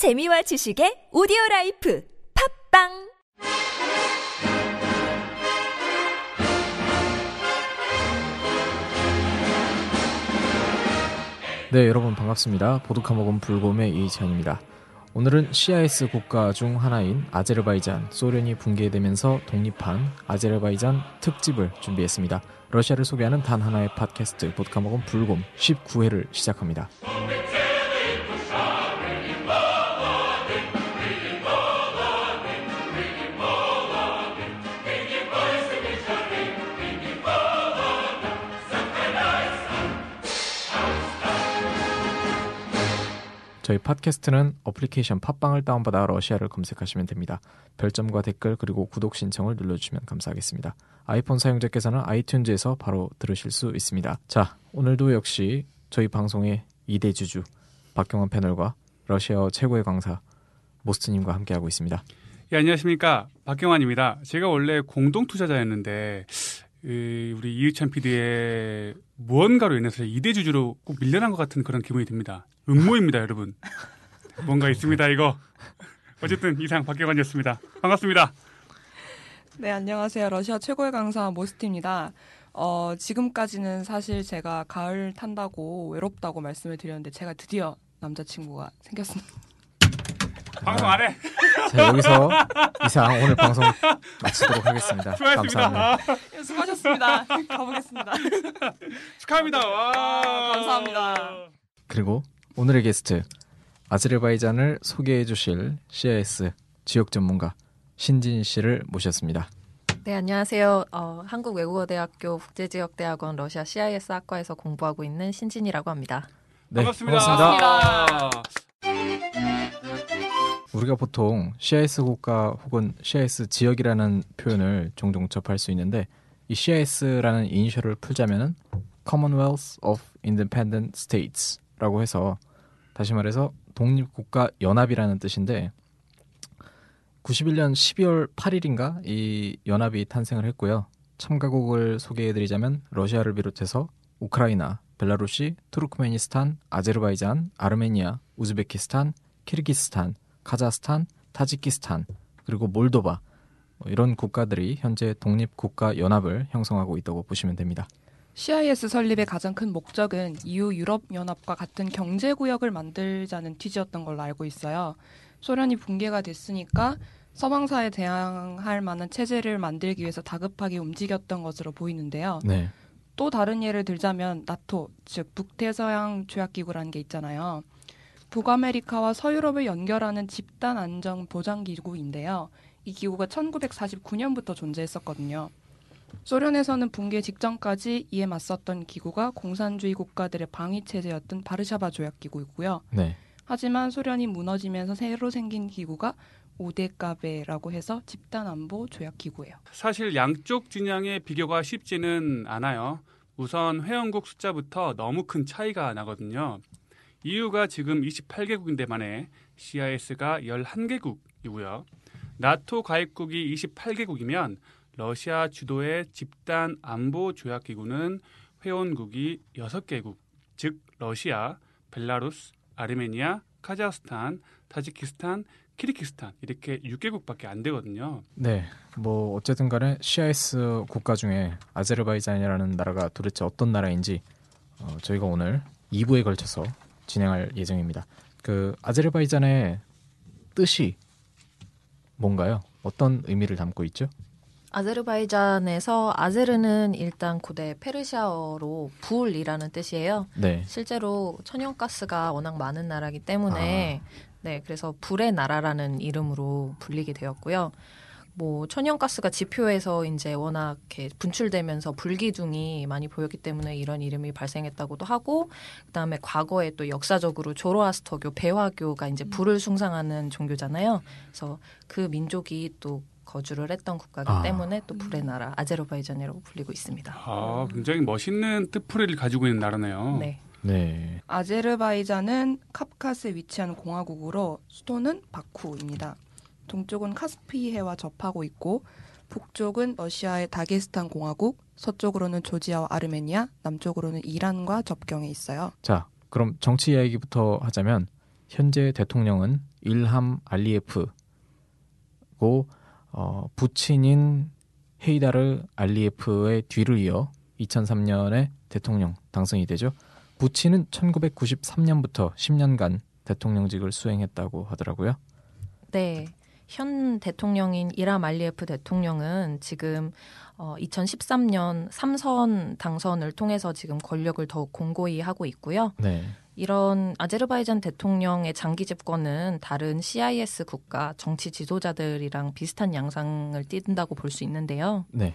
재미와 지식의 오디오 라이프 팟빵 네, 여러분 반갑습니다. 보드카 먹은 불곰의 이찬입니다. 오늘은 CIS 국가 중 하나인 아제르바이잔, 소련이 붕괴되면서 독립한 아제르바이잔 특집을 준비했습니다. 러시아를 소개하는 단 하나의 팟캐스트 보드카 먹은 불곰 19회를 시작합니다. 저희 팟캐스트는 어플리케이션 팟빵을 다운받아 러시아를 검색하시면 됩니다. 별점과 댓글 그리고 구독 신청을 눌러주시면 감사하겠습니다. 아이폰 사용자께서는 아이튠즈에서 바로 들으실 수 있습니다. 자, 오늘도 역시 저희 방송의 2대 주주 박경원 패널과 러시아어 최고의 강사 모스트님과 함께하고 있습니다. 예, 안녕하십니까. 박경환입니다. 제가 원래 공동 투자자였는데, 이, 우리 이유찬 PD의 무언가로 인해서 이대주주로 꼭 밀려난 것 같은 그런 기분이 듭니다. 음모입니다, 여러분. 뭔가 있습니다, 이거. 어쨌든 이상 박경환이었습니다. 반갑습니다. 네, 안녕하세요. 러시아 최고의 강사 모스티입니다. 어, 지금까지는 사실 제가 가을 탄다고 외롭다고 말씀을 드렸는데 제가 드디어 남자친구가 생겼습니다. 방송 안 해. 자, 여기서 이상 오늘 방송 마치도록 하겠습니다. 수고하셨습니다. 감사합니다. 예, 수고하셨습니다. 가보겠습니다. 축하합니다. 와. 아, 감사합니다. 그리고 오늘의 게스트 아제르바이잔을 소개해 주실 CIS 지역 전문가 신진 씨를 모셨습니다. 네, 안녕하세요. 어, 한국외국어대학교 국제지역대학원 러시아 CIS 학과에서 공부하고 있는 신진이라고 합니다. 네, 반갑습니다. 반갑습니다. 우리가 보통 CIS 국가 혹은 CIS 지역이라는 표현을 종종 접할 수 있는데 이 CIS라는 이니셜을 풀자면은 Commonwealth of Independent States라고 해서 다시 말해서 독립국가 연합이라는 뜻인데 91년 12월 8일인가 이 연합이 탄생을 했고요. 참가국을 소개해드리자면 러시아를 비롯해서 우크라이나, 벨라루시, 투르크메니스탄, 아제르바이잔, 아르메니아, 우즈베키스탄, 키르기스탄, 카자흐스탄, 타지키스탄, 그리고 몰도바 뭐 이런 국가들이 현재 독립 국가 연합을 형성하고 있다고 보시면 됩니다. CIS 설립의 가장 큰 목적은 EU 유럽 연합과 같은 경제 구역을 만들자는 취지였던 걸로 알고 있어요. 소련이 붕괴가 됐으니까 서방사에 대항할 만한 체제를 만들기 위해서 다급하게 움직였던 것으로 보이는데요. 네, 또 다른 예를 들자면 나토, 즉 북대서양 조약기구라는 게 있잖아요. 북아메리카와 서유럽을 연결하는 집단 안전 보장 기구인데요. 이 기구가 1949년부터 존재했었거든요. 소련에서는 붕괴 직전까지 이에 맞섰던 기구가 공산주의 국가들의 방위 체제였던 바르샤바 조약 기구이고요. 네, 하지만 소련이 무너지면서 새로 생긴 기구가 오데카베라고 해서 집단 안보 조약 기구예요. 사실 양쪽 진영의 비교가 쉽지는 않아요. 우선 회원국 숫자부터 너무 큰 차이가 나거든요. EU가 지금 28개국인데 만에 CIS가 11개국이고요. 나토 가입국이 28개국이면 러시아 주도의 집단 안보 조약 기구는 회원국이 6개국, 즉 러시아, 벨라루스, 아르메니아, 카자흐스탄, 타지키스탄, 키르기스탄 이렇게 6개국밖에 안 되거든요. 네. 뭐 어쨌든 간에 CIS 국가 중에 아제르바이잔이라는 나라가 도대체 어떤 나라인지 어, 저희가 오늘 2부에 걸쳐서 진행할 예정입니다. 그 아제르바이잔의 뜻이 뭔가요? 어떤 의미를 담고 있죠? 아제르바이잔에서 아제르는 일단 고대 페르시아어로 불이라는 뜻이에요. 네. 실제로 천연가스가 워낙 많은 나라기 때문에 네, 그래서 불의 나라라는 이름으로 불리게 되었고요. 뭐 천연가스가 지표에서 이제 워낙 이렇게 분출되면서 불기둥이 많이 보였기 때문에 이런 이름이 발생했다고도 하고 그다음에 과거에 또 역사적으로 조로아스터교 배화교가 이제 불을 숭상하는 종교잖아요. 그래서 그 민족이 또 거주를 했던 국가이기 아. 때문에 또 불의 나라 아제르바이잔이라고 불리고 있습니다. 아, 굉장히 멋있는 뜻풀이를 가지고 있는 나라네요. 네. 네. 아제르바이잔은 카프카스에 위치한 공화국으로 수도는 바쿠입니다. 동쪽은 카스피해와 접하고 있고 북쪽은 러시아의 다게스탄 공화국, 서쪽으로는 조지아와 아르메니아, 남쪽으로는 이란과 접경에 있어요. 자, 그럼 정치 이야기부터 하자면 현재 대통령은 일함 알리예프고 어, 부친인 헤이다르 알리예프의 뒤를 이어 2003년에 대통령 당선이 되죠. 부친은 1993년부터 10년간 대통령직을 수행했다고 하더라고요. 네. 현 대통령인 이람 알리에프 대통령은 지금 어, 2013년 삼선 당선을 통해서 지금 권력을 더욱 공고히 하고 있고요. 네. 이런 아제르바이잔 대통령의 장기 집권은 다른 CIS 국가 정치 지도자들이랑 비슷한 양상을 띈다고 볼 수 있는데요. 네.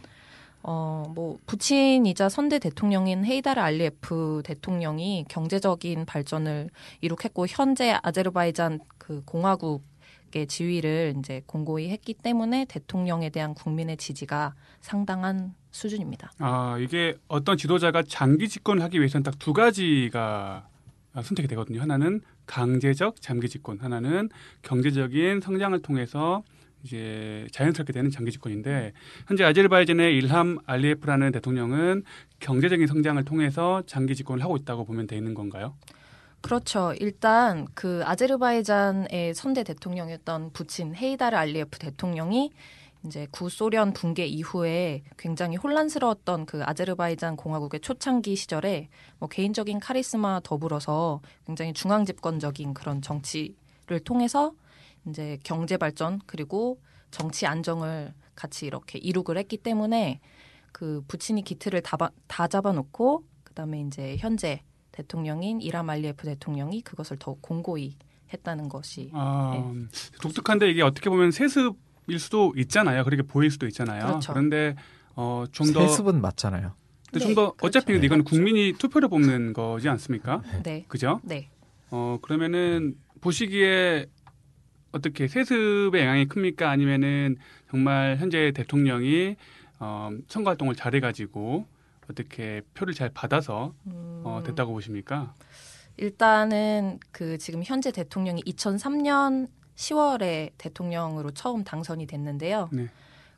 어, 뭐, 부친이자 선대 대통령인 헤이다르 알리에프 대통령이 경제적인 발전을 이룩했고, 현재 아제르바이잔 그 공화국 의 지위를 이제 공고히 했기 때문에 대통령에 대한 국민의 지지가 상당한 수준입니다. 아 이게 어떤 지도자가 장기 집권을 하기 위해서는 딱 두 가지가 선택이 되거든요. 하나는 강제적 장기 집권, 하나는 경제적인 성장을 통해서 이제 자연스럽게 되는 장기 집권인데 현재 아제르바이잔의 일함 알리에프라는 대통령은 경제적인 성장을 통해서 장기 집권을 하고 있다고 보면 되는 건가요? 그렇죠. 일단 그 아제르바이잔의 선대 대통령이었던 부친 헤이다르 알리에프 대통령이 이제 구소련 붕괴 이후에 굉장히 혼란스러웠던 그 아제르바이잔 공화국의 초창기 시절에 뭐 개인적인 카리스마 더불어서 굉장히 중앙 집권적인 그런 정치를 통해서 이제 경제 발전 그리고 정치 안정을 같이 이렇게 이룩을 했기 때문에 그 부친이 기틀을 다, 바- 다 잡아놓고 그다음에 이제 현재 대통령인 이람 알리에프 대통령이 그것을 더욱 공고히 했다는 것이 아, 독특한데 이게 어떻게 보면 세습일 수도 있잖아요. 그렇게 보일 수도 있잖아요. 그렇죠. 런데 어, 좀더 세습은 맞잖아요. 근데 네, 좀더 그렇죠. 어차피 이건 국민이 투표를 뽑는 거지 않습니까? 네, 그죠? 네. 어, 그러면은 보시기에 어떻게 세습의 영향이 큽니까? 아니면은 정말 현재 대통령이 어, 선거 활동을 잘해가지고 어떻게 표를 잘 받아서 어, 음, 됐다고 보십니까? 일단은 그 지금 현재 대통령이 2003년 10월에 대통령으로 처음 당선이 됐는데요. 네.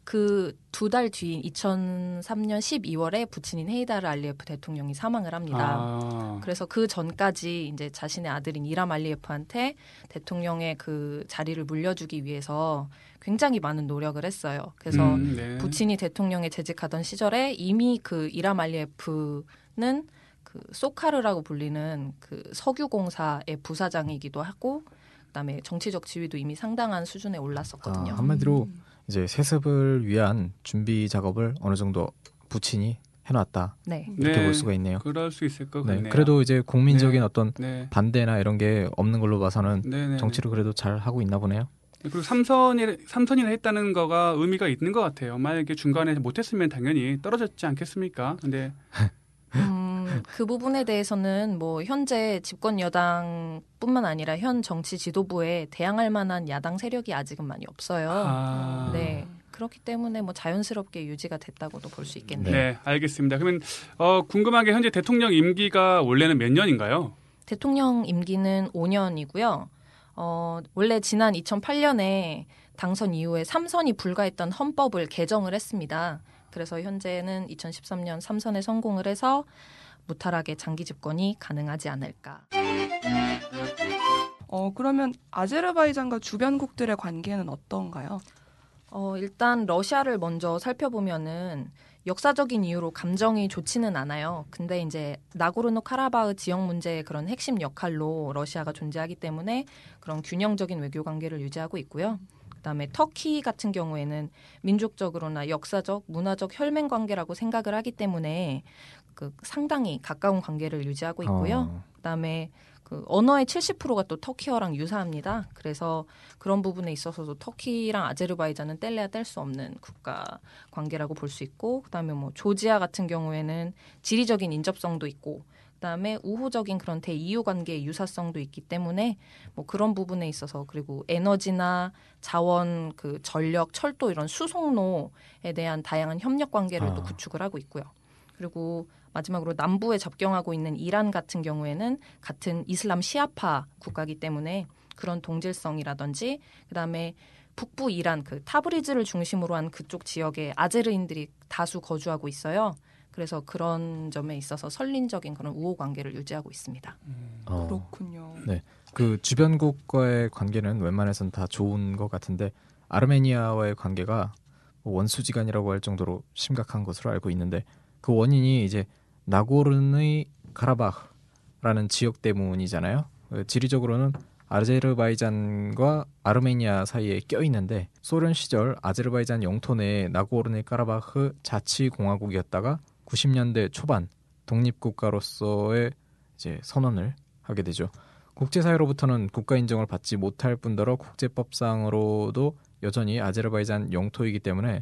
그 두 달 뒤인 2003년 12월에 부친인 헤이다르 알리에프 대통령이 사망을 합니다. 아, 그래서 그 전까지 이제 자신의 아들인 이람 알리에프한테 대통령의 그 자리를 물려주기 위해서 굉장히 많은 노력을 했어요. 그래서 음, 네. 부친이 대통령에 재직하던 시절에 이미 그 이람 알리에프는 그 소카르라고 불리는 그 석유공사의 부사장이기도 하고 그다음에 정치적 지위도 이미 상당한 수준에 올랐었거든요. 아, 한마디로 음. 이제 세습을 위한 준비 작업을 어느 정도 부친이 해놨다 네. 이렇게 네, 볼 수가 있네요. 그럴 수 있을 것 네, 같네요. 그래도 이제 국민적인 네. 어떤 네. 반대나 이런 게 없는 걸로 봐서는 네, 네. 정치를 그래도 잘 하고 있나 보네요. 그리고 삼선이 삼선이나 했다는 거가 의미가 있는 것 같아요. 만약에 중간에 못했으면 당연히 떨어졌지 않겠습니까? 근데 음, 그 부분에 대해서는 뭐 현재 집권 여당뿐만 아니라 현 정치 지도부에 대항할 만한 야당 세력이 아직은 많이 없어요. 아, 네. 그렇기 때문에 뭐 자연스럽게 유지가 됐다고도 볼 수 있겠네요. 네, 알겠습니다. 그러면 어, 궁금한 게 현재 대통령 임기가 원래는 몇 년인가요? 대통령 임기는 5년이고요. 어, 원래 지난 2008년에 당선 이후에 3선이 불가했던 헌법을 개정을 했습니다. 그래서 현재는 2013년 3선에 성공을 해서 무탈하게 장기 집권이 가능하지 않을까. 어, 그러면 아제르바이잔과 주변국들의 관계는 어떤가요? 어, 일단 러시아를 먼저 살펴보면은 역사적인 이유로 감정이 좋지는 않아요. 근데 이제 나고르노 카라바흐 지역 문제의 그런 핵심 역할로 러시아가 존재하기 때문에 그런 균형적인 외교 관계를 유지하고 있고요. 그다음에 터키 같은 경우에는 민족적으로나 역사적, 문화적 혈맹 관계라고 생각을 하기 때문에 그 상당히 가까운 관계를 유지하고 있고요. 어, 그다음에 그 언어의 70%가 또 터키어랑 유사합니다. 그래서 그런 부분에 있어서도 터키랑 아제르바이잔은 뗄래야 뗄 수 없는 국가 관계라고 볼 수 있고 그다음에 뭐 조지아 같은 경우에는 지리적인 인접성도 있고 그다음에 우호적인 그런 대이유 관계의 유사성도 있기 때문에 뭐 그런 부분에 있어서 그리고 에너지나 자원 그 전력 철도 이런 수송로에 대한 다양한 협력 관계를 또 아. 구축을 하고 있고요. 그리고 마지막으로 남부에 접경하고 있는 이란 같은 경우에는 같은 이슬람 시아파 국가이기 때문에 그런 동질성이라든지 그다음에 북부 이란 그 타브리즈를 중심으로 한 그쪽 지역에 아제르인들이 다수 거주하고 있어요. 그래서 그런 점에 있어서 설린적인 그런 우호 관계를 유지하고 있습니다. 어. 그렇군요. 네. 그 주변국과의 관계는 웬만해선 다 좋은 것 같은데 아르메니아와의 관계가 뭐 원수지간이라고 할 정도로 심각한 것으로 알고 있는데 그 원인이 이제 나고르의 카라바흐라는 지역 때문이잖아요. 그 지리적으로는 아제르바이잔과 아르메니아 사이에 껴 있는데 소련 시절 아제르바이잔 영토 내에 나고르네 까라바흐 자치공화국이었다가 90년대 초반 독립국가로서의 이제 선언을 하게 되죠. 국제사회로부터는 국가 인정을 받지 못할 뿐더러 국제법상으로도 여전히 아제르바이잔 영토이기 때문에 뭐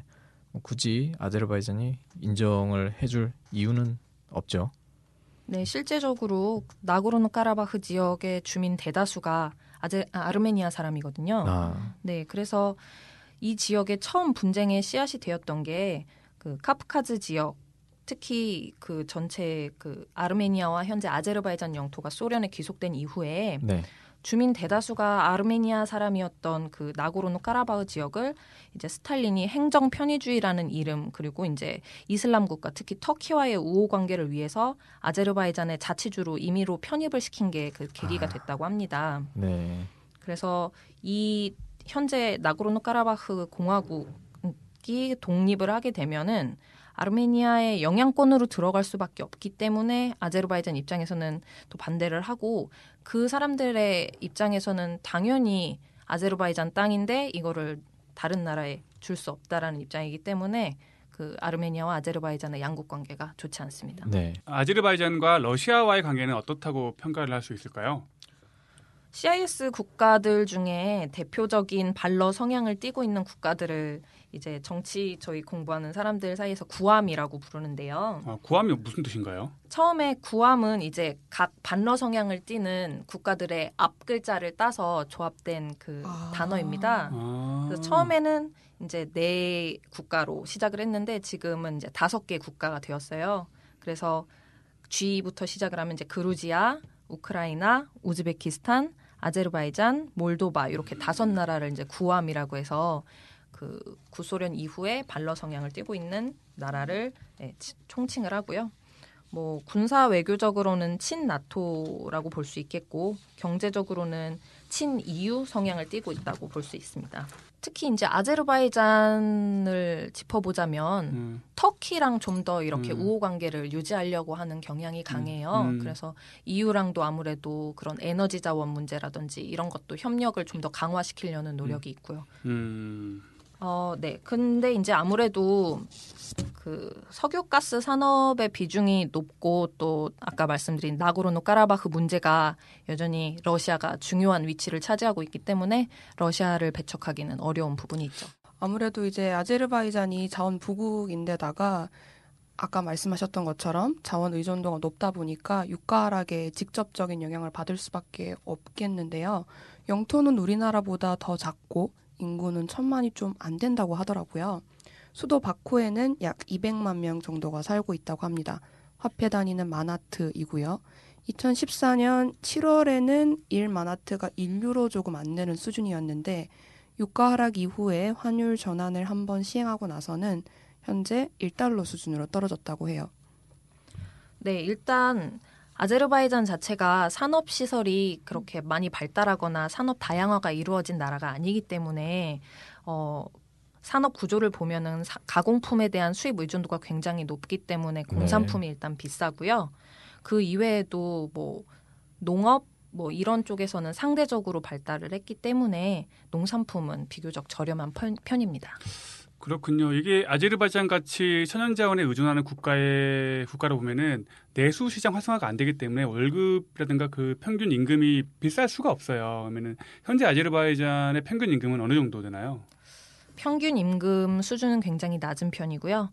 굳이 아제르바이잔이 인정을 해줄 이유는 없죠. 네, 실제적으로 나고르노 까라바흐 지역의 주민 대다수가 아제, 아, 아르메니아 사람이거든요. 아, 네, 그래서 이 지역에 처음 분쟁의 씨앗이 되었던 게 그 카프카즈 지역, 특히 그 전체 그 아르메니아와 현재 아제르바이잔 영토가 소련에 귀속된 이후에 네. 주민 대다수가 아르메니아 사람이었던 그 나고르노 까라바흐 지역을 이제 스탈린이 행정 편의주의라는 이름 그리고 이제 이슬람 국가 특히 터키와의 우호 관계를 위해서 아제르바이잔의 자치주로 임의로 편입을 시킨 게 그 계기가 아. 됐다고 합니다. 네. 그래서 이 현재 나고르노 까라바흐 공화국이 독립을 하게 되면은 아르메니아의 영향권으로 들어갈 수밖에 없기 때문에 아제르바이잔 입장에서는 또 반대를 하고 그 사람들의 입장에서는 당연히 아제르바이잔 땅인데 이거를 다른 나라에 줄 수 없다라는 입장이기 때문에 그 아르메니아와 아제르바이잔의 양국 관계가 좋지 않습니다. 네. 아제르바이잔과 러시아와의 관계는 어떻다고 평가를 할 수 있을까요? CIS 국가들 중에 대표적인 발러 성향을 띠고 있는 국가들을 이제 정치 저희 공부하는 사람들 사이에서 구암이라고 부르는데요. 아, 구함이 무슨 뜻인가요? 처음에 구암은 이제 각 반러 성향을 띠는 국가들의 앞 글자를 따서 조합된 그 아. 단어입니다. 아. 그래서 처음에는 이제 네 국가로 시작을 했는데 지금은 이제 다섯 개 국가가 되었어요. 그래서 G부터 시작을 하면 이제 그루지아, 우크라이나, 우즈베키스탄, 아제르바이잔, 몰도바 이렇게 다섯 나라를 이제 구암이라고 해서 그 구소련 이후에 발러 성향을 띠고 있는 나라를 네, 치- 총칭을 하고요. 뭐 군사 외교적으로는 친나토라고 볼 수 있겠고 경제적으로는 친EU 성향을 띠고 있다고 볼 수 있습니다. 특히 이제 아제르바이잔을 짚어보자면 음. 터키랑 좀 더 이렇게 음. 우호 관계를 유지하려고 하는 경향이 강해요. 음. 그래서 EU랑도 아무래도 그런 에너지 자원 문제라든지 이런 것도 협력을 좀 더 강화시키려는 노력이 있고요. 음. 어, 네. 근데 이제 아무래도 그 석유가스 산업의 비중이 높고 또 아까 말씀드린 나고르노 까라바흐 문제가 여전히 러시아가 중요한 위치를 차지하고 있기 때문에 러시아를 배척하기는 어려운 부분이 있죠. 아무래도 이제 아제르바이잔이 자원 부국인데다가 아까 말씀하셨던 것처럼 자원 의존도가 높다 보니까 유가 하락에 직접적인 영향을 받을 수밖에 없겠는데요. 영토는 우리나라보다 더 작고 인구는 천만이 좀 안 된다고 하더라고요. 수도 바쿠에는 약 200만 명 정도가 살고 있다고 합니다. 화폐 단위는 마나트이고요. 2014년 7월에는 1 마나트가 1유로 조금 안 되는 수준이었는데 유가 하락 이후에 환율 전환을 한번 시행하고 나서는 현재 1달러 수준으로 떨어졌다고 해요. 네, 일단 아제르바이잔 자체가 산업 시설이 그렇게 많이 발달하거나 산업 다양화가 이루어진 나라가 아니기 때문에 어 산업 구조를 보면은 사- 가공품에 대한 수입 의존도가 굉장히 높기 때문에 공산품이 일단 비싸고요. 그 이외에도 뭐 농업 뭐 이런 쪽에서는 상대적으로 발달을 했기 때문에 농산품은 비교적 저렴한 편, 편입니다. 그렇군요. 이게 아제르바이잔 같이 천연 자원에 의존하는 국가의 국가로 보면은 내수 시장 활성화가 안 되기 때문에 월급이라든가 그 평균 임금이 비쌀 수가 없어요. 그러면은 현재 아제르바이잔의 평균 임금은 어느 정도 되나요? 평균 임금 수준은 굉장히 낮은 편이고요.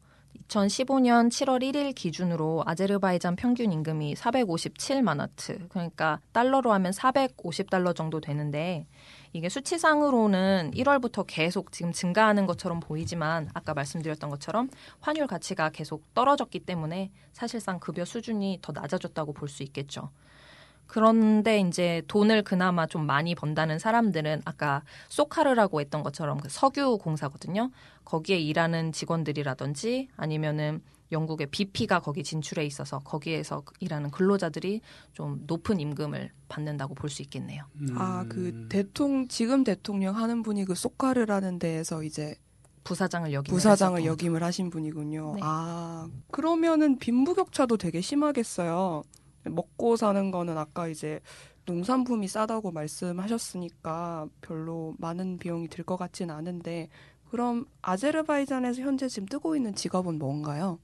2015년 7월 1일 기준으로 아제르바이잔 평균 임금이 457마나트, 그러니까 달러로 하면 450달러 정도 되는데 이게 수치상으로는 1월부터 계속 지금 증가하는 것처럼 보이지만 아까 말씀드렸던 것처럼 환율 가치가 계속 떨어졌기 때문에 사실상 급여 수준이 더 낮아졌다고 볼 수 있겠죠. 그런데 이제 돈을 그나마 좀 많이 번다는 사람들은 아까 소카르라고 했던 것처럼 그 석유 공사거든요. 거기에 일하는 직원들이라든지 아니면은 영국의 BP가 거기 진출해 있어서 거기에서 일하는 근로자들이 좀 높은 임금을 받는다고 볼 수 있겠네요. 아, 그 음. 대통령 지금 대통령 하는 분이 그 소카르라는 데에서 이제 부사장을 역임을 부사장을 역임을 하신 분이군요. 네. 아, 그러면은 빈부격차도 되게 심하겠어요. 먹고 사는 거는 아까 이제 농산품이 싸다고 말씀하셨으니까 별로 많은 비용이 들 것 같진 않은데 그럼 아제르바이잔에서 현재 지금 뜨고 있는 직업은 뭔가요?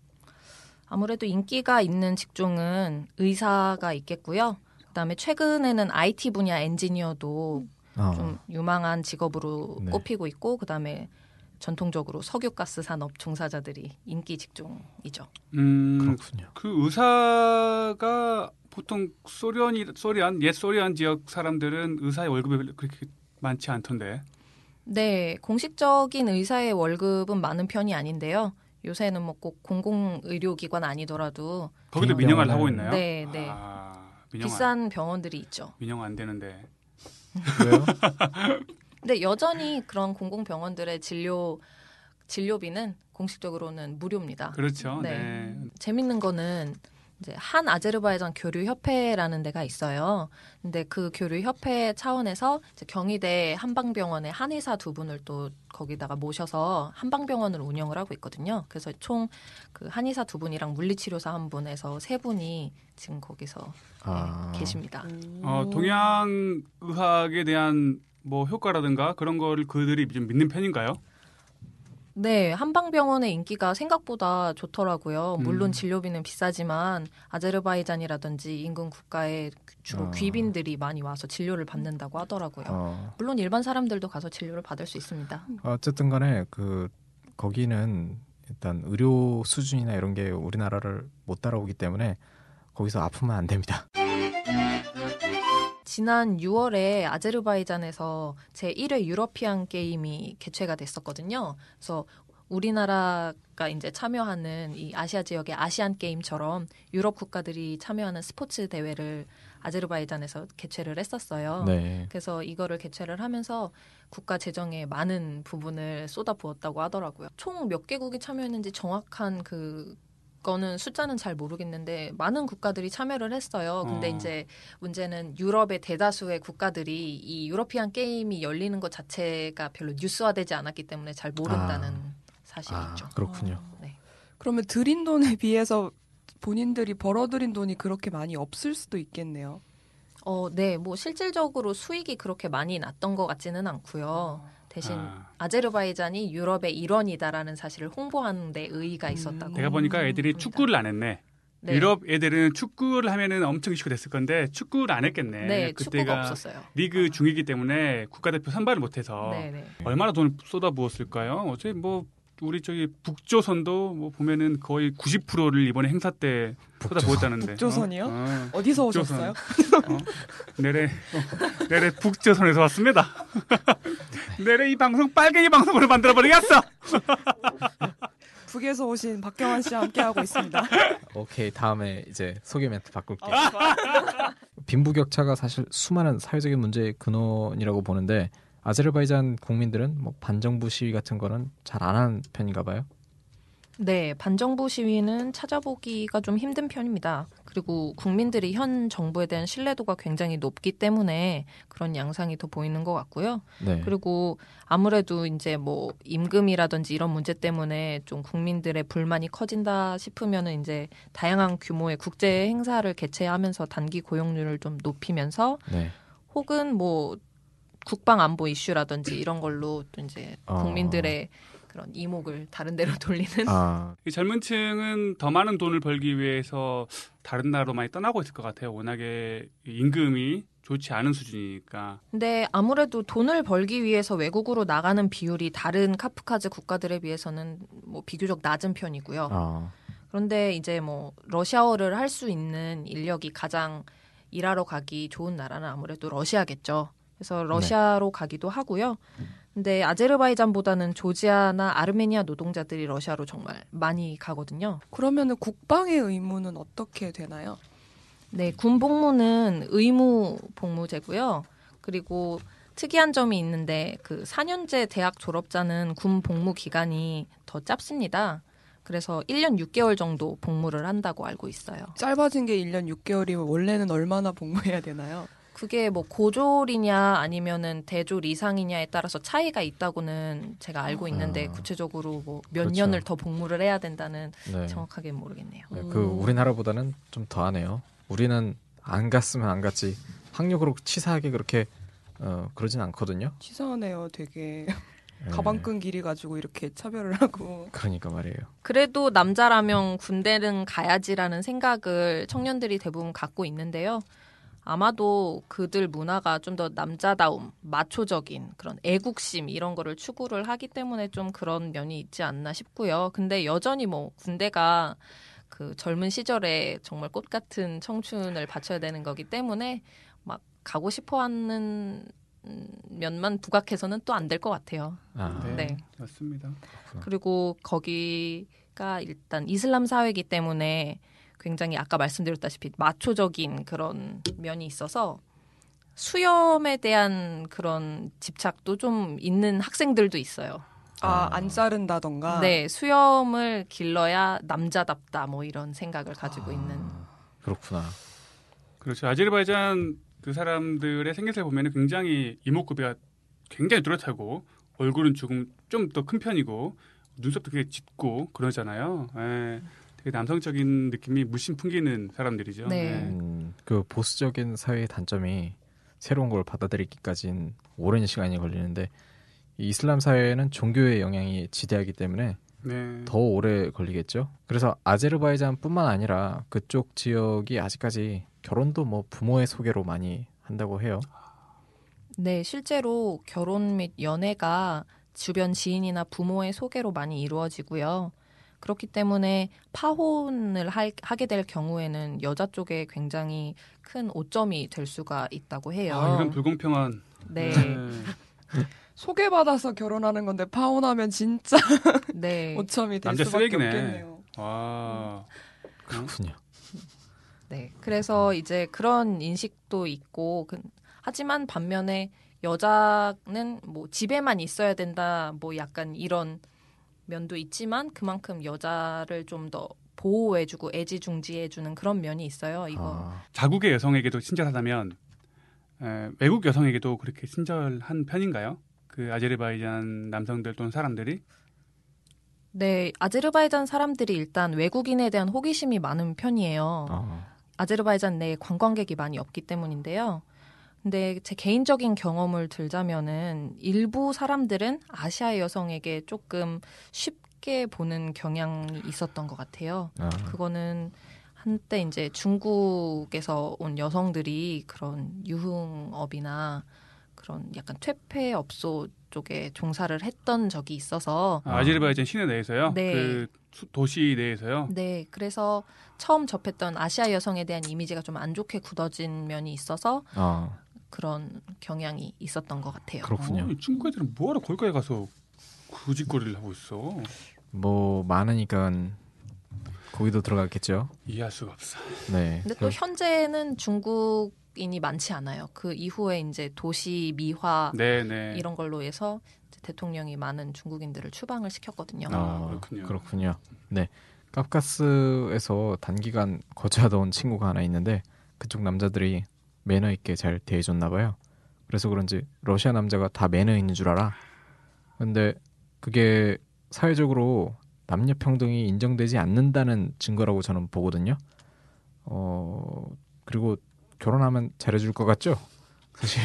아무래도 인기가 있는 직종은 의사가 있겠고요. 그다음에 최근에는 IT 분야 엔지니어도 어. 좀 유망한 직업으로 네. 꼽히고 있고 그다음에 전통적으로 석유가스 산업 종사자들이 인기 직종이죠. 음, 그렇군요. 그 의사가 보통 소련이 소련 옛 소련 지역 사람들은 의사의 월급이 그렇게 많지 않던데. 네, 공식적인 의사의 월급은 많은 편이 아닌데요. 요새는 뭐 꼭 공공 의료기관 아니더라도 거기도 개인 민영화를 하고 있나요? 네, 네. 아, 민영화. 비싼 병원들이 있죠. 민영화 안 되는데. 왜요? 근데 여전히 그런 공공 병원들의 진료 진료비는 공식적으로는 무료입니다. 그렇죠. 네. 네. 재밌는 거는 이제 한 아제르바이잔 교류 협회라는 데가 있어요. 근데 그 교류 협회 차원에서 이제 경희대 한방병원의 한의사 두 분을 또 거기다가 모셔서 한방병원을 운영을 하고 있거든요. 그래서 총 그 한의사 두 분이랑 물리치료사 한 분에서 세 분이 지금 거기서 네, 아. 계십니다. 어, 동양 의학에 대한 뭐 효과라든가 그런 거를 그들이 좀 믿는 편인가요? 네, 한방병원의 인기가 생각보다 좋더라고요. 물론 음. 진료비는 비싸지만 아제르바이잔이라든지 인근 국가에 주로 어. 귀빈들이 많이 와서 진료를 받는다고 하더라고요. 어. 물론 일반 사람들도 가서 진료를 받을 수 있습니다. 어쨌든 간에 그 거기는 일단 의료 수준이나 이런 게 우리나라를 못 따라오기 때문에 거기서 아프면 안 됩니다. 지난 6월에 아제르바이잔에서 제1회 유러피안 게임이 개최가 됐었거든요. 그래서 우리나라가 이제 참여하는 이 아시아 지역의 아시안 게임처럼 유럽 국가들이 참여하는 스포츠 대회를 아제르바이잔에서 개최를 했었어요. 네. 그래서 이거를 개최를 하면서 국가 재정에 많은 부분을 쏟아부었다고 하더라고요. 총 몇 개국이 참여했는지 정확한 그 거는 숫자는 잘 모르겠는데 많은 국가들이 참여를 했어요. 근데 어. 이제 문제는 유럽의 대다수의 국가들이 이 유러피안 게임이 열리는 것 자체가 별로 뉴스화되지 않았기 때문에 잘 모른다는 아. 사실이 아. 그렇군요. 네. 그러면 들인 돈에 비해서 본인들이 벌어들인 돈이 그렇게 많이 없을 수도 있겠네요. 어, 네, 뭐 실질적으로 수익이 그렇게 많이 났던 것 같지는 않고요. 대신 아, 아제르바이잔이 유럽의 일원이다라는 사실을 홍보하는 데 의의가 있었다고. 내가 보니까 애들이 봅니다. 축구를 안 했네. 네. 유럽 애들은 축구를 하면은 엄청 이슈가 됐을 건데 축구를 안 했겠네. 네, 축구가 그때가 없었어요. 리그 중이기 때문에 국가대표 선발을 못해서 네, 네. 얼마나 돈을 쏟아부었을까요? 어제 뭐 우리 저기 북조선도 뭐 보면은 거의 90%를 이번에 행사 때 쏟아부었다는데. 북조선이요? 어, 어. 어디서 북조선. 오셨어요? 어, 내래 어, 내래 북조선에서 왔습니다. 내래 이 방송 빨갱이 방송으로 만들어 버리겠어. 북에서 오신 박경환 씨와 함께 하고 있습니다. 오케이 다음에 이제 소개 멘트 바꿀게요. 빈부격차가 사실 수많은 사회적인 문제의 근원이라고 보는데 아제르바이잔 국민들은 뭐 반정부 시위 같은 거는 잘 안 하는 편인가 봐요. 네, 반정부 시위는 찾아보기가 좀 힘든 편입니다. 그리고 국민들이 현 정부에 대한 신뢰도가 굉장히 높기 때문에 그런 양상이 더 보이는 것 같고요. 네. 그리고 아무래도 이제 뭐 임금이라든지 이런 문제 때문에 좀 국민들의 불만이 커진다 싶으면은 이제 다양한 규모의 국제 행사를 개최하면서 단기 고용률을 좀 높이면서 네. 혹은 뭐 국방 안보 이슈라든지 이런 걸로 또 이제 어. 국민들의 그런 이목을 다른 데로 돌리는 아 이 젊은 층은 더 많은 돈을 벌기 위해서 다른 나라로 많이 떠나고 있을 것 같아요. 워낙에 임금이 좋지 않은 수준이니까. 근데 아무래도 돈을 벌기 위해서 외국으로 나가는 비율이 다른 카프카즈 국가들에 비해서는 뭐 비교적 낮은 편이고요. 아, 그런데 이제 뭐 러시아어를 할 수 있는 인력이 가장 일하러 가기 좋은 나라는 아무래도 러시아겠죠. 그래서 러시아로 가기도 하고요. 근데 아제르바이잔보다는 조지아나 아르메니아 노동자들이 러시아로 정말 많이 가거든요. 그러면은 국방의 의무는 어떻게 되나요? 네, 군 복무는 의무 복무제고요. 그리고 특이한 점이 있는데 그 4년제 대학 졸업자는 군 복무 기간이 더 짧습니다. 그래서 1년 6개월 정도 복무를 한다고 알고 있어요. 짧아진 게 1년 6개월이면 원래는 얼마나 복무해야 되나요? 그게 뭐 고졸이냐 아니면은 대졸 이상이냐에 따라서 차이가 있다고는 제가 알고 있는데 아. 구체적으로 뭐 몇 그렇죠. 년을 더 복무를 해야 된다는 네. 정확하게 모르겠네요. 네, 그 우리나라보다는 좀 더하네요. 우리는 안 갔으면 안 갔지 학력으로 치사하게 그렇게 어, 그러진 않거든요. 치사하네요. 되게 네. 가방끈 길이 가지고 이렇게 차별을 하고. 그러니까 말이에요. 그래도 남자라면 군대는 가야지라는 생각을 청년들이 대부분 갖고 있는데요. 아마도 그들 문화가 좀 더 남자다움, 마초적인 그런 애국심 이런 거를 추구를 하기 때문에 좀 그런 면이 있지 않나 싶고요. 근데 여전히 뭐 군대가 그 젊은 시절에 정말 꽃 같은 청춘을 바쳐야 되는 거기 때문에 막 가고 싶어 하는 음, 면만 부각해서는 또 안 될 것 같아요. 아, 네, 네. 맞습니다. 그리고 거기가 일단 이슬람 사회이기 때문에 굉장히 아까 말씀드렸다시피 마초적인 그런 면이 있어서 수염에 대한 그런 집착도 좀 있는 학생들도 있어요. 아, 안 자른다던가. 네, 수염을 길러야 남자답다 뭐 이런 생각을 가지고 있는. 그렇구나. 그렇죠. 아제르바이잔 그 사람들의 생김새를 보면 굉장히 이목구비가 굉장히 뚜렷하고 얼굴은 조금 좀 더 큰 편이고 눈썹도 되게 짙고 그러잖아요. 예. 되게 남성적인 느낌이 물씬 풍기는 사람들이죠. 네. 예. 음, 그 보수적인 사회의 단점이 새로운 걸 받아들이기까지는 오랜 시간이 걸리는데 이 이슬람 사회에는 종교의 영향이 지대하기 때문에 네. 더 오래 걸리겠죠. 그래서 아제르바이잔뿐만 아니라 그쪽 지역이 아직까지 결혼도 뭐 부모의 소개로 많이 한다고 해요. 네, 실제로 결혼 및 연애가 주변 지인이나 부모의 소개로 많이 이루어지고요. 그렇기 때문에 파혼을 할- 하게 될 경우에는 여자 쪽에 굉장히 큰 오점이 될 수가 있다고 해요. 아, 이런 불공평한. 네, 소개받아서 결혼하는 건데 파혼하면 진짜 네, 오점이 될 남자 수밖에 쓰레기네. 없겠네요. 와. 그렇군요. 네. 그래서 이제 그런 인식도 있고, 그- 하지만 반면에 여자는 뭐 집에만 있어야 된다, 뭐 약간 이런 면도 있지만 그만큼 여자를 좀 더 보호해주고 애지중지해주는 그런 면이 있어요. 이거 아, 자국의 여성에게도 친절하다면 에, 외국 여성에게도 그렇게 친절한 편인가요? 그 아제르바이잔 남성들 또는 사람들이 네, 아제르바이잔 사람들이 일단 외국인에 대한 호기심이 많은 편이에요. 어, 아제르바이잔 내에 관광객이 많이 없기 때문인데요. 근데 제 개인적인 경험을 들자면은 일부 사람들은 아시아 여성에게 조금 쉽게 보는 경향이 있었던 것 같아요. 아, 그거는 한때 이제 중국에서 온 여성들이 그런 유흥업이나 그런 약간 퇴폐 업소 쪽에 종사를 했던 적이 있어서 아, 아제르바이잔 시내 내에서요. 네. 그 수- 도시 내에서요. 네, 그래서 처음 접했던 아시아 여성에 대한 이미지가 좀 안 좋게 굳어진 면이 있어서 아, 그런 경향이 있었던 것 같아요. 그렇군요. 어, 이 중국 애들은 뭐하러 거기까지 가서 그 짓거리를 하고 있어? 뭐 많으니까 거기도 들어갔겠죠. 이해할 수가 없어. 네. 근데 또 현재는 중국 인이 많지 않아요. 그 이후에 이제 도시 미화 네네. 이런 걸로 해서 대통령이 많은 중국인들을 추방을 시켰거든요. 아, 그렇군요. 그렇군요. 네. 카프카스에서 단기간 거주하다 온 친구가 하나 있는데 그쪽 남자들이 매너 있게 잘 대해줬나 봐요. 그래서 그런지 러시아 남자가 다 매너 있는 줄 알아. 근데 그게 사회적으로 남녀 평등이 인정되지 않는다는 증거라고 저는 보거든요. 어 그리고 결혼하면 잘해줄 것 같죠? 사실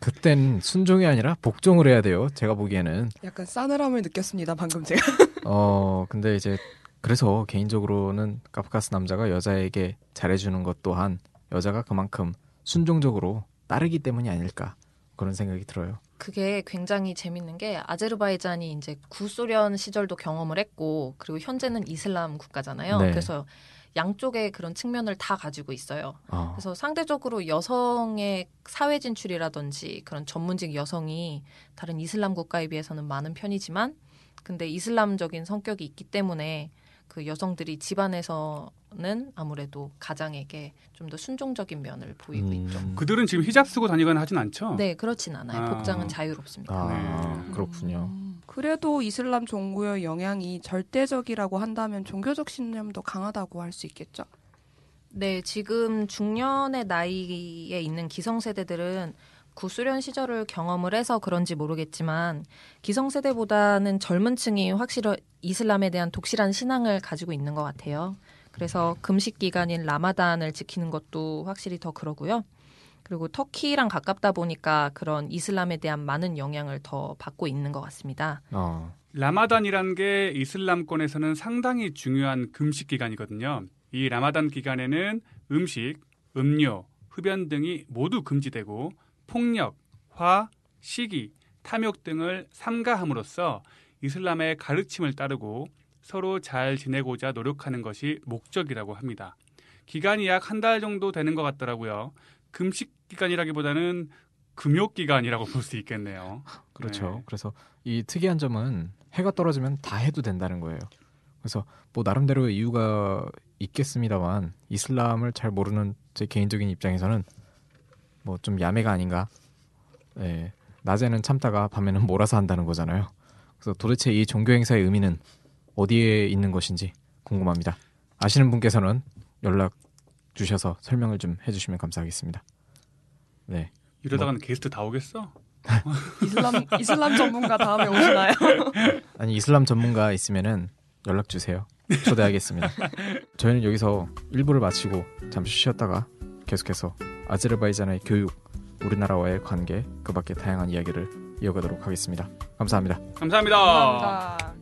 그땐 순종이 아니라 복종을 해야 돼요. 제가 보기에는. 약간 싸늘함을 느꼈습니다. 방금 제가. 어 근데 이제 그래서 개인적으로는 카프카스 남자가 여자에게 잘해주는 것 또한 여자가 그만큼 순종적으로 따르기 때문이 아닐까 그런 생각이 들어요. 그게 굉장히 재밌는 게 아제르바이잔이 이제 구소련 시절도 경험을 했고 그리고 현재는 이슬람 국가잖아요. 네. 그래서 양쪽의 그런 측면을 다 가지고 있어요. 어, 그래서 상대적으로 여성의 사회 진출이라든지 그런 전문직 여성이 다른 이슬람 국가에 비해서는 많은 편이지만 근데 이슬람적인 성격이 있기 때문에 그 여성들이 집안에서는 아무래도 가장에게 좀 더 순종적인 면을 보이고 음, 있죠. 그들은 지금 히잡 쓰고 다니거나 하진 않죠? 네, 그렇진 않아요. 아. 복장은 자유롭습니다. 아 네. 그렇군요. 음. 그래도 이슬람 종교의 영향이 절대적이라고 한다면 종교적 신념도 강하다고 할 수 있겠죠. 네, 지금 중년의 나이에 있는 기성세대들은 구수련 시절을 경험을 해서 그런지 모르겠지만 기성세대보다는 젊은 층이 확실히 이슬람에 대한 독실한 신앙을 가지고 있는 것 같아요. 그래서 금식 기간인 라마단을 지키는 것도 확실히 더 그러고요. 그리고 터키랑 가깝다 보니까 그런 이슬람에 대한 많은 영향을 더 받고 있는 것 같습니다. 어, 라마단이라는 게 이슬람권에서는 상당히 중요한 금식 기간이거든요. 이 라마단 기간에는 음식, 음료, 흡연 등이 모두 금지되고 폭력, 화, 시기, 탐욕 등을 삼가함으로써 이슬람의 가르침을 따르고 서로 잘 지내고자 노력하는 것이 목적이라고 합니다. 기간이 약 한 달 정도 되는 것 같더라고요. 금식 기간이라기보다는 금욕 기간이라고 볼 수 있겠네요. 그렇죠. 네. 그래서 이 특이한 점은 해가 떨어지면 다 해도 된다는 거예요. 그래서 뭐 나름대로의 이유가 있겠습니다만 이슬람을 잘 모르는 제 개인적인 입장에서는 뭐 좀 야매가 아닌가. 예, 낮에는 참다가 밤에는 몰아서 한다는 거잖아요. 그래서 도대체 이 종교 행사의 의미는 어디에 있는 것인지 궁금합니다. 아시는 분께서는 연락 주셔서 설명을 좀 해주시면 감사하겠습니다. 네, 이러다가는 게스트 다 오겠어? 이슬람 이슬람 전문가 다음에 오시나요? 아니 이슬람 전문가 있으면은 연락 주세요. 초대하겠습니다. 저희는 여기서 1부를 마치고 잠시 쉬었다가 계속해서 아제르바이잔의 교육, 우리나라와의 관계, 그 밖에 다양한 이야기를 이어가도록 하겠습니다. 감사합니다. 감사합니다. 감사합니다.